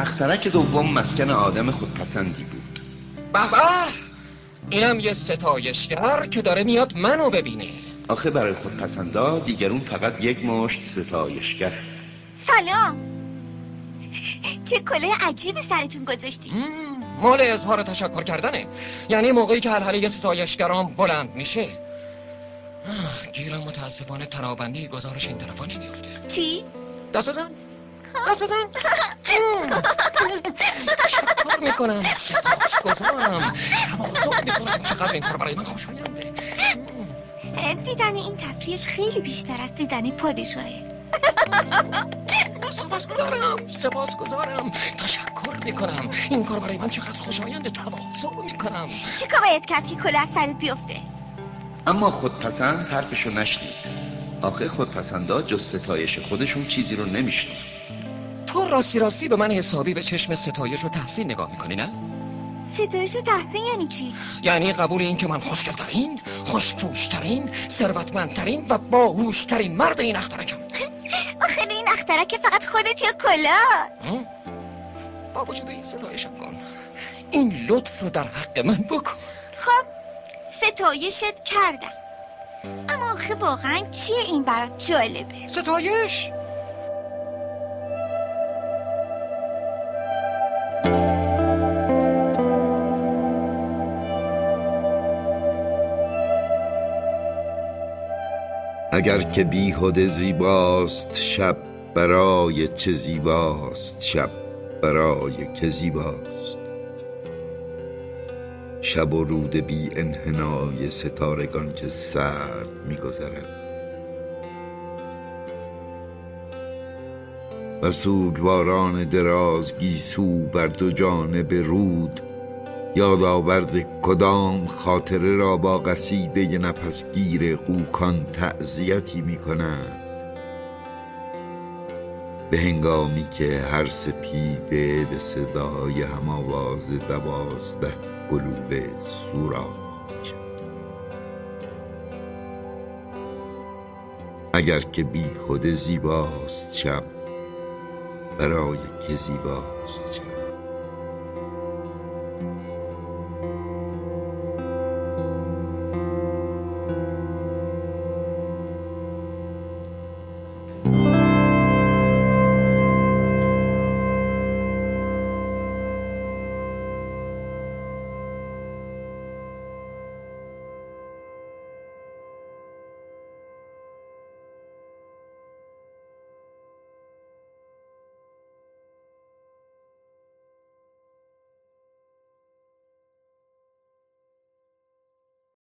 اخترک دوم مسکن آدم خودپسندی بود. به اینم یه ستایشگر که داره میاد منو ببینه. آخه برای خودپسندا دیگرون فقط یک مشت ستایشگر. سلام. چه کله عجیب سرتون گذاشتی. مال اظهار تشکر کردنه. یعنی موقعی که هر ستایشگران بلند میشه. گیرم متاسفانه تنابندی گزارش این طرفا نمیفته چی؟ دست بزن. دست بزن تشکر می‌کنم سپاس گذارم تواضع می‌کنم چقدر این کار برای من خوشاینده دیدن این تفریش خیلی بیشتر از دیدن پادشاهه سپاس گذارم سپاس گذارم تشکر می‌کنم این کار برای من چقدر خوشاینده تواضع می‌کنم چی کار باید کرد که کله از سرت بیفته اما خودپسند حرفشو نشنید. آخه خودپسندا جز ستایش خودشون چیزی رو نمیشنون. تو راستی راستی به من حسابی به چشم ستایش و تحسین نگاه می‌کنی نه؟ ستایش و تحسین یعنی چی؟ یعنی قبول این که من خوشگلترین، خوشپوشترین، ثروتمندترین و باهوشترین مرد این اخترکم. آخه این اخترک فقط خودت یا کلا؟ با وجود این ستایشم کن. این لطف رو در حق من بکن. خب ستایشت کردم. اما آخه واقعا چیه این برات جالبه؟ ستایش؟ اگر که بیهده زیباست شب برای چه زیباست شب برای که زیباست. شب و رود بی انحنای ستارگان که سرد میگذرد و سوگواران دراز گیسو بر دو جانب رود یادآورد کدام خاطره را با قصیده نفسگیر قوکان تعذیتی می کند به هنگامی که هر سپیده به صدای هم آواز دوازده گلوله سوراخ اگر که بی خود زیباست شب برای که زیباست شب.